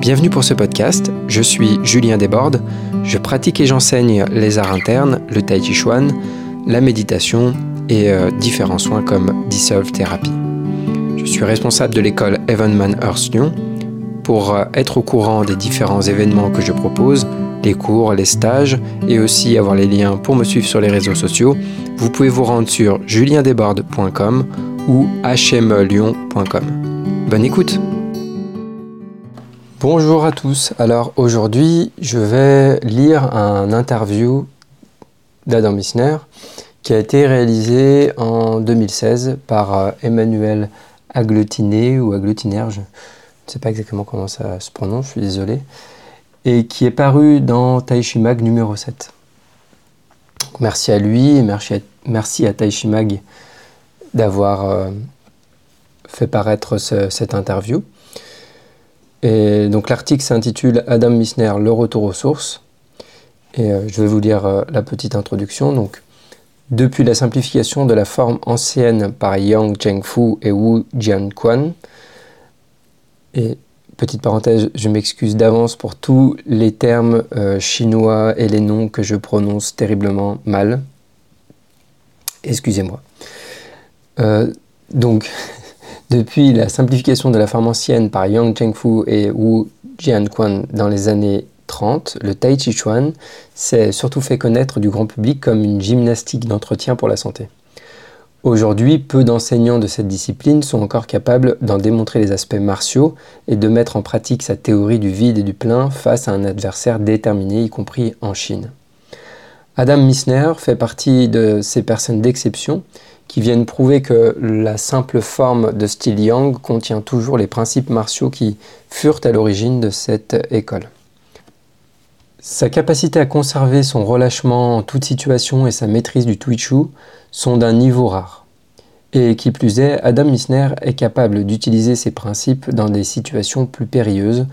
Bienvenue pour ce podcast, je suis Julien Desbordes, je pratique et j'enseigne les arts internes, le tai chi chuan, la méditation et euh, différents soins comme Dissolve Therapy. Je suis responsable de l'école Evenman Earth Lyon. Pour euh, être au courant des différents événements que je propose, les cours, les stages et aussi avoir les liens pour me suivre sur les réseaux sociaux, vous pouvez vous rendre sur juliendesbordes.com ou hmelyon.com. Bonne écoute Bonjour à tous. Alors aujourd'hui, je vais lire un interview d'Adam Missner qui a été réalisé en 2016 par euh, Emmanuel Agglutiné ou Agglutiner, je ne sais pas exactement comment ça se prononce, je suis désolé, et qui est paru dans Taishi Mag numéro 7. Merci à lui et merci à, merci à Taishi Mag d'avoir euh, fait paraître cette interview. Et donc l'article s'intitule Adam Missner, le retour aux sources. Et euh, je vais vous lire euh, la petite introduction. Donc, depuis la simplification de la forme ancienne par Yang Zhengfu et Wu Jianquan, et petite parenthèse, je m'excuse d'avance pour tous les termes euh, chinois et les noms que je prononce terriblement mal. Excusez-moi. donc, depuis la simplification de la forme ancienne par Yang Zhengfu et Wu Jianquan dans les années 30, le Tai Chi Chuan s'est surtout fait connaître du grand public comme une gymnastique d'entretien pour la santé. Aujourd'hui, peu d'enseignants de cette discipline sont encore capables d'en démontrer les aspects martiaux et de mettre en pratique sa théorie du vide et du plein face à un adversaire déterminé, y compris en Chine. Adam Missner fait partie de ces personnes d'exception qui viennent prouver que la simple forme de style Yang contient toujours les principes martiaux qui furent à l'origine de cette école. Sa capacité à conserver son relâchement en toute situation et sa maîtrise du Twichu sont d'un niveau rare. Et qui plus est, Adam Missner est capable d'utiliser ces principes dans des situations plus périlleuses,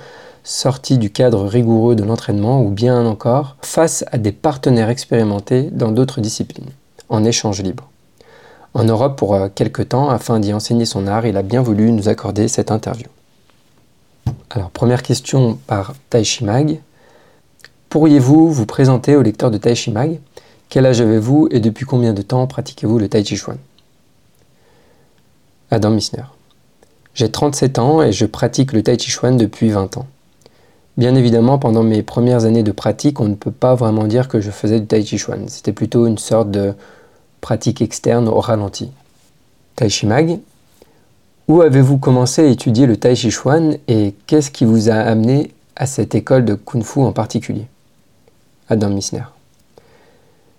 sorties du cadre rigoureux de l'entraînement ou bien encore face à des partenaires expérimentés dans d'autres disciplines, en échange libre en Europe pour euh, quelque temps afin d'y enseigner son art. Il a bien voulu nous accorder cette interview. Alors, première question par Taishi Mag. Pourriez-vous vous présenter au lecteur de Taishi Mag? Quel âge avez-vous et depuis combien de temps pratiquez-vous le Tai Chi Chuan? Adam Missner. J'ai 37 ans et je pratique le Tai Chi Chuan depuis 20 ans. Bien évidemment, pendant mes premières années de pratique, on ne peut pas vraiment dire que je faisais du Tai Chi Chuan. C'était plutôt une sorte de pratique externe au ralenti. Tai Chi Mag, où avez-vous commencé à étudier le Tai Chi et qu'est-ce qui vous a amené à cette école de Kung Fu en particulier? Adam Missner.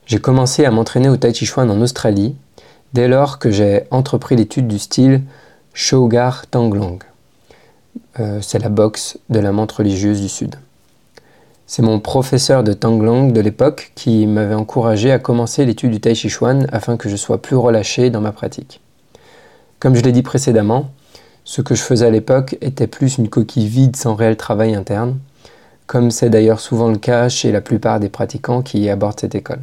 J'ai commencé à m'entraîner au Tai Chi en Australie dès lors que j'ai entrepris l'étude du style Shogar Tanglang. Euh, c'est la boxe de la montre religieuse du Sud. C'est mon professeur de Tanglang de l'époque qui m'avait encouragé à commencer l'étude du Tai Chi Chuan afin que je sois plus relâché dans ma pratique. Comme je l'ai dit précédemment, ce que je faisais à l'époque était plus une coquille vide sans réel travail interne, comme c'est d'ailleurs souvent le cas chez la plupart des pratiquants qui abordent cette école.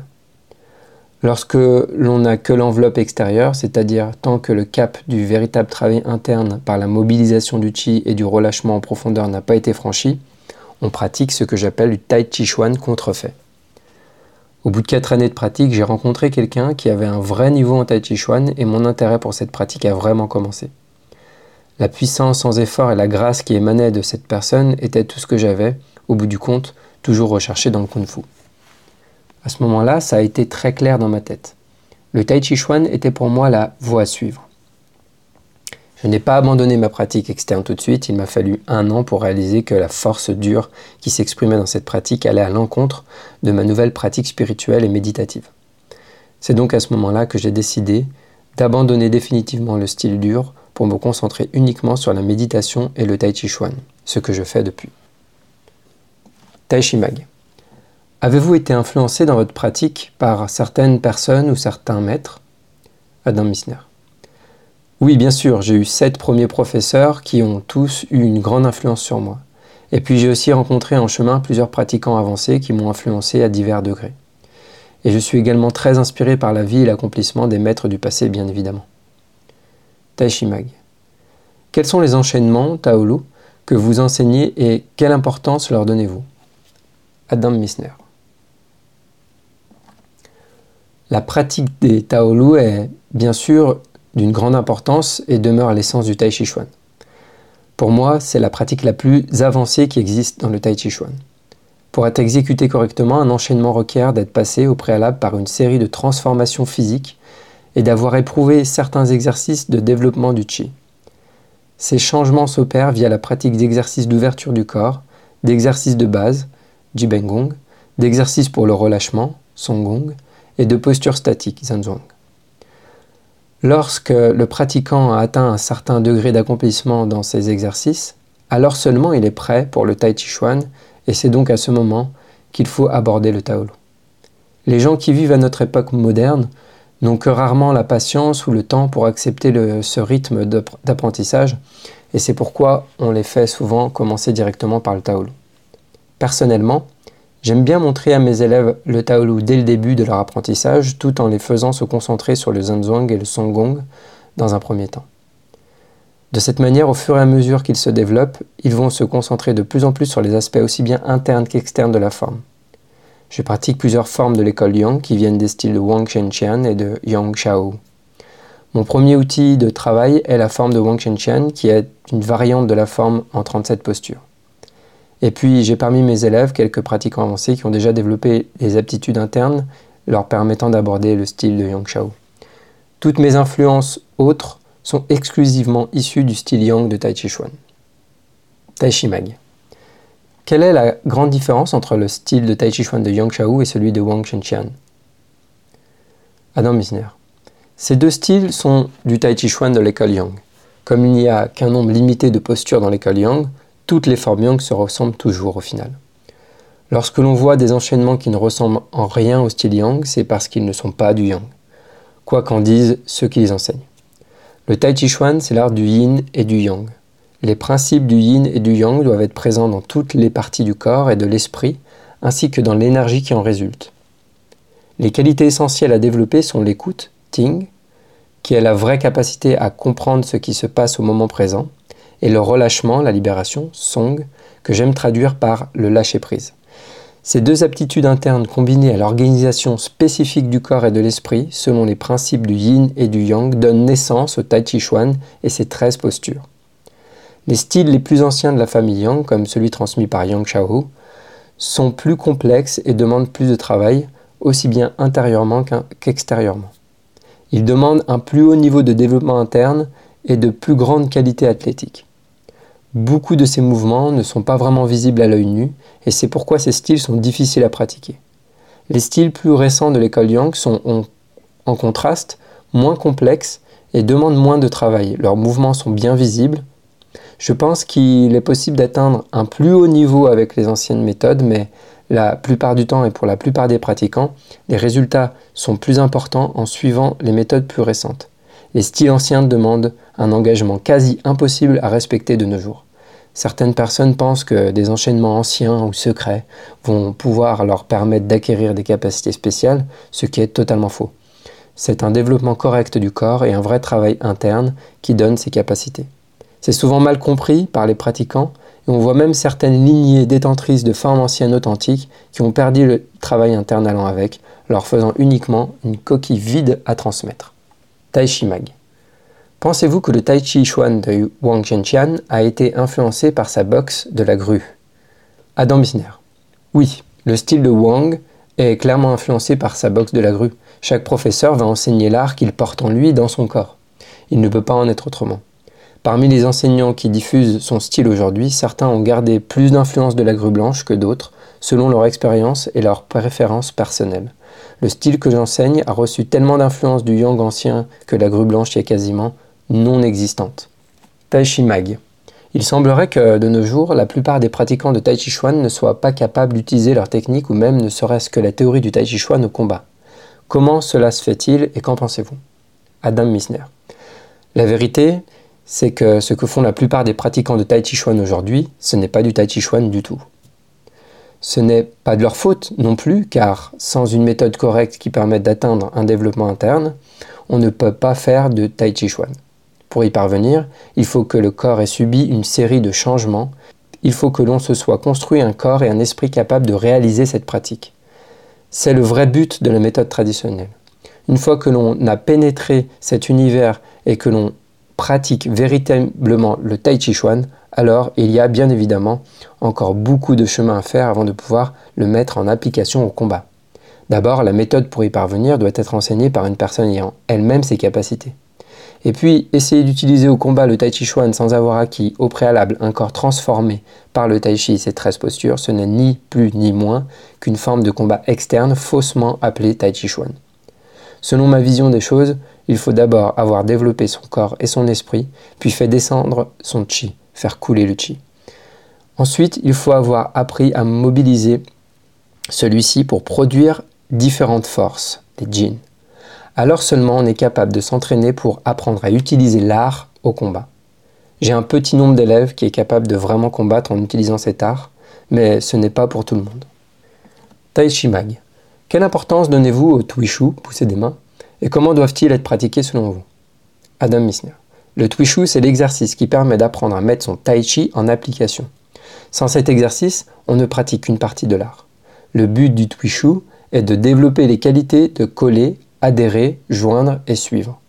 Lorsque l'on n'a que l'enveloppe extérieure, c'est-à-dire tant que le cap du véritable travail interne par la mobilisation du chi et du relâchement en profondeur n'a pas été franchi, on pratique ce que j'appelle du Tai Chi Chuan contrefait. Au bout de quatre années de pratique, j'ai rencontré quelqu'un qui avait un vrai niveau en Tai Chi Chuan et mon intérêt pour cette pratique a vraiment commencé. La puissance sans effort et la grâce qui émanait de cette personne étaient tout ce que j'avais, au bout du compte, toujours recherché dans le Kung Fu. À ce moment-là, ça a été très clair dans ma tête. Le Tai Chi Chuan était pour moi la voie à suivre. Je n'ai pas abandonné ma pratique externe tout de suite, il m'a fallu un an pour réaliser que la force dure qui s'exprimait dans cette pratique allait à l'encontre de ma nouvelle pratique spirituelle et méditative. C'est donc à ce moment-là que j'ai décidé d'abandonner définitivement le style dur pour me concentrer uniquement sur la méditation et le Tai Chi Chuan, ce que je fais depuis. Tai Chi Mag. Avez-vous été influencé dans votre pratique par certaines personnes ou certains maîtres? Adam Missner. Oui, bien sûr, j'ai eu sept premiers professeurs qui ont tous eu une grande influence sur moi. Et puis j'ai aussi rencontré en chemin plusieurs pratiquants avancés qui m'ont influencé à divers degrés. Et je suis également très inspiré par la vie et l'accomplissement des maîtres du passé, bien évidemment. Taishimag. Quels sont les enchaînements, Taolu, que vous enseignez et quelle importance leur donnez-vous? Adam Missner. La pratique des Taolu est bien sûr d'une grande importance et demeure l'essence du Tai Chi Chuan. Pour moi, c'est la pratique la plus avancée qui existe dans le Tai Chi Chuan. Pour être exécuté correctement, un enchaînement requiert d'être passé au préalable par une série de transformations physiques et d'avoir éprouvé certains exercices de développement du Chi. Ces changements s'opèrent via la pratique d'exercices d'ouverture du corps, d'exercices de base, Jibengong, d'exercices pour le relâchement, Songgong, et de posture statique, Zanzong. Lorsque le pratiquant a atteint un certain degré d'accomplissement dans ces exercices, alors seulement il est prêt pour le Tai Chi Chuan et c'est donc à ce moment qu'il faut aborder le Taolu. Les gens qui vivent à notre époque moderne n'ont que rarement la patience ou le temps pour accepter ce rythme d'apprentissage et c'est pourquoi on les fait souvent commencer directement par le Taolu. Personnellement, J'aime bien montrer à mes élèves le Taolu dès le début de leur apprentissage, tout en les faisant se concentrer sur le Zanzong et le Songgong dans un premier temps. De cette manière, au fur et à mesure qu'ils se développent, ils vont se concentrer de plus en plus sur les aspects aussi bien internes qu'externes de la forme. Je pratique plusieurs formes de l'école Yang qui viennent des styles de Wang Shenqian et de Yang Shao. Mon premier outil de travail est la forme de Wang Shenqian qui est une variante de la forme en 37 postures. Et puis j'ai parmi mes élèves quelques pratiquants avancés qui ont déjà développé des aptitudes internes leur permettant d'aborder le style de Yang Shao. Toutes mes influences autres sont exclusivement issues du style Yang de Tai Chi Chuan. Tai Chi Mag. Quelle est la grande différence entre le style de Tai Chi Chuan de Yang Shao et celui de Wang Shenqian? Adam Misner. Ces deux styles sont du Tai Chi Chuan de l'école Yang. Comme il n'y a qu'un nombre limité de postures dans l'école Yang, toutes les formes yang se ressemblent toujours au final. Lorsque l'on voit des enchaînements qui ne ressemblent en rien au style yang, c'est parce qu'ils ne sont pas du yang, quoi qu'en disent ceux qui les enseignent. Le Tai Chi Chuan, c'est l'art du yin et du yang. Les principes du yin et du yang doivent être présents dans toutes les parties du corps et de l'esprit, ainsi que dans l'énergie qui en résulte. Les qualités essentielles à développer sont l'écoute, ting, qui est la vraie capacité à comprendre ce qui se passe au moment présent, et le relâchement, la libération, song, que j'aime traduire par le lâcher-prise. Ces deux aptitudes internes combinées à l'organisation spécifique du corps et de l'esprit, selon les principes du yin et du yang, donnent naissance au Tai Chi Chuan et ses 13 postures. Les styles les plus anciens de la famille Yang, comme celui transmis par Yang Shao, sont plus complexes et demandent plus de travail, aussi bien intérieurement qu'extérieurement. Ils demandent un plus haut niveau de développement interne et de plus grande qualité athlétique. Beaucoup de ces mouvements ne sont pas vraiment visibles à l'œil nu et c'est pourquoi ces styles sont difficiles à pratiquer. Les styles plus récents de l'école Yang sont en, contraste moins complexes et demandent moins de travail. Leurs mouvements sont bien visibles. Je pense qu'il est possible d'atteindre un plus haut niveau avec les anciennes méthodes, mais la plupart du temps et pour la plupart des pratiquants, les résultats sont plus importants en suivant les méthodes plus récentes. Les styles anciens demandent un engagement quasi impossible à respecter de nos jours. Certaines personnes pensent que des enchaînements anciens ou secrets vont pouvoir leur permettre d'acquérir des capacités spéciales, ce qui est totalement faux. C'est un développement correct du corps et un vrai travail interne qui donne ces capacités. C'est souvent mal compris par les pratiquants et on voit même certaines lignées détentrices de formes anciennes authentiques qui ont perdu le travail interne allant avec, leur faisant uniquement une coquille vide à transmettre. Tai Chi Mag. Pensez-vous que le Tai Chi Chuan de Wang Zhenqian a été influencé par sa boxe de la grue? Adam Bisner. Oui, le style de Wang est clairement influencé par sa boxe de la grue. Chaque professeur va enseigner l'art qu'il porte en lui dans son corps. Il ne peut pas en être autrement. Parmi les enseignants qui diffusent son style aujourd'hui, certains ont gardé plus d'influence de la grue blanche que d'autres, selon leur expérience et leurs préférences personnelles. Le style que j'enseigne a reçu tellement d'influence du yang ancien que la grue blanche est quasiment non existante. Tai Chi Mag. Il semblerait que de nos jours, la plupart des pratiquants de Tai Chi Chuan ne soient pas capables d'utiliser leur technique ou même ne serait-ce que la théorie du Tai Chi Chuan au combat. Comment cela se fait-il et qu'en pensez-vous? Adam Misner. La vérité, c'est que ce que font la plupart des pratiquants de Tai Chi Chuan aujourd'hui, ce n'est pas du Tai Chi Chuan du tout. Ce n'est pas de leur faute non plus, car sans une méthode correcte qui permette d'atteindre un développement interne, on ne peut pas faire de Tai Chi Chuan. Pour y parvenir, il faut que le corps ait subi une série de changements, il faut que l'on se soit construit un corps et un esprit capable de réaliser cette pratique. C'est le vrai but de la méthode traditionnelle. Une fois que l'on a pénétré cet univers et que l'on pratique véritablement le Tai Chi Chuan, alors il y a bien évidemment encore beaucoup de chemin à faire avant de pouvoir le mettre en application au combat. D'abord, la méthode pour y parvenir doit être enseignée par une personne ayant elle-même ses capacités. Et puis, essayer d'utiliser au combat le Tai Chi Chuan sans avoir acquis au préalable un corps transformé par le Tai Chi et ses 13 postures, ce n'est ni plus ni moins qu'une forme de combat externe faussement appelée Tai Chi Chuan. Selon ma vision des choses, il faut d'abord avoir développé son corps et son esprit, puis fait descendre son chi, faire couler le chi. Ensuite, il faut avoir appris à mobiliser celui-ci pour produire différentes forces, des djinns. Alors seulement on est capable de s'entraîner pour apprendre à utiliser l'art au combat. J'ai un petit nombre d'élèves qui est capable de vraiment combattre en utilisant cet art, mais ce n'est pas pour tout le monde. Tai Chi Mag. Quelle importance donnez-vous au Twishu, pousser des mains, et comment doivent-ils être pratiqués selon vous? Adam Missner. Le Twishu, c'est l'exercice qui permet d'apprendre à mettre son Tai Chi en application. Sans cet exercice, on ne pratique qu'une partie de l'art. Le but du Twishu est de développer les qualités de coller, adhérer, joindre et suivre.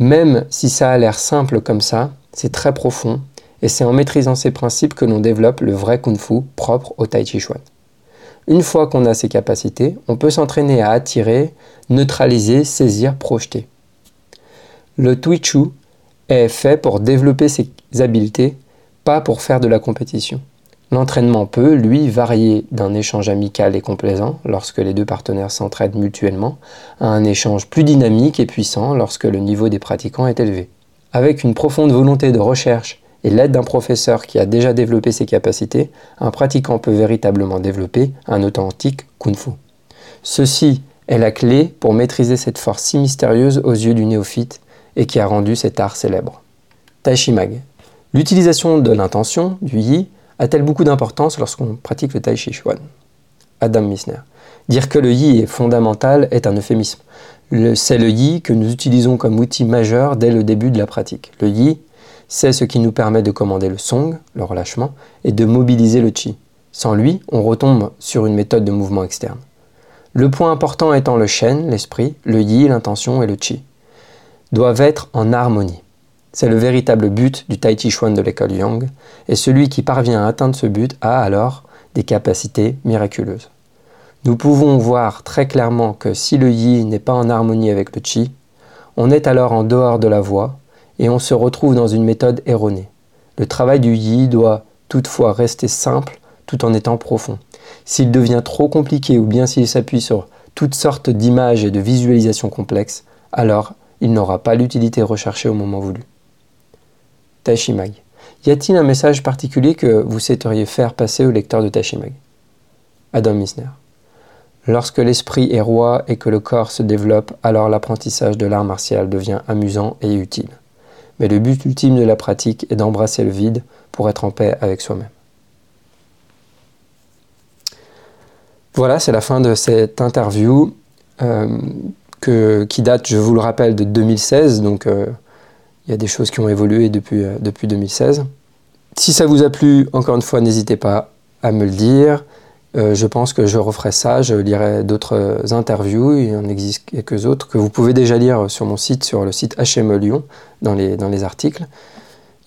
Même si ça a l'air simple comme ça, c'est très profond et c'est en maîtrisant ces principes que l'on développe le vrai kung fu propre au tai chi chuan. Une fois qu'on a ces capacités, on peut s'entraîner à attirer, neutraliser, saisir, projeter. Le Twichu est fait pour développer ses habiletés, pas pour faire de la compétition. L'entraînement peut, lui, varier d'un échange amical et complaisant, lorsque les deux partenaires s'entraident mutuellement, à un échange plus dynamique et puissant lorsque le niveau des pratiquants est élevé. Avec une profonde volonté de recherche et l'aide d'un professeur qui a déjà développé ses capacités, un pratiquant peut véritablement développer un authentique kung fu. Ceci est la clé pour maîtriser cette force si mystérieuse aux yeux du néophyte et qui a rendu cet art célèbre. Taishimag. L'utilisation de l'intention, du yi, a-t-elle beaucoup d'importance lorsqu'on pratique le Tai Chi Chuan? Adam Missner. Dire que le yi est fondamental est un euphémisme. C'est le yi que nous utilisons comme outil majeur dès le début de la pratique. Le yi, c'est ce qui nous permet de commander le song, le relâchement, et de mobiliser le chi. Sans lui, on retombe sur une méthode de mouvement externe. Le point important étant le shen, l'esprit, le yi, l'intention et le chi, doivent être en harmonie. C'est le véritable but du Tai Chi Chuan de l'école Yang, et celui qui parvient à atteindre ce but a alors des capacités miraculeuses. Nous pouvons voir très clairement que si le Yi n'est pas en harmonie avec le Chi, on est alors en dehors de la voie et on se retrouve dans une méthode erronée. Le travail du Yi doit toutefois rester simple tout en étant profond. S'il devient trop compliqué ou bien s'il s'appuie sur toutes sortes d'images et de visualisations complexes, alors il n'aura pas l'utilité recherchée au moment voulu. Tashimag. Y a-t-il un message particulier que vous souhaiteriez faire passer au lecteur de Tashimag? Adam Misner. Lorsque l'esprit est roi et que le corps se développe, alors l'apprentissage de l'art martial devient amusant et utile. Mais le but ultime de la pratique est d'embrasser le vide pour être en paix avec soi-même. Voilà, c'est la fin de cette interview euh, qui date, je vous le rappelle, de 2016. Donc, euh, il y a des choses qui ont évolué depuis, euh, depuis 2016. Si ça vous a plu, encore une fois, n'hésitez pas à me le dire. Euh, je pense que je referai ça, je lirai d'autres interviews, il y en existe quelques autres que vous pouvez déjà lire sur mon site, sur le site HME Lyon, dans les, articles.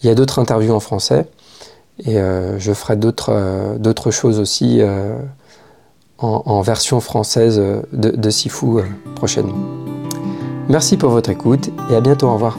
Il y a d'autres interviews en français et euh, je ferai d'autres choses aussi en, version française de, de Sifu prochainement. Merci pour votre écoute et à bientôt, au revoir.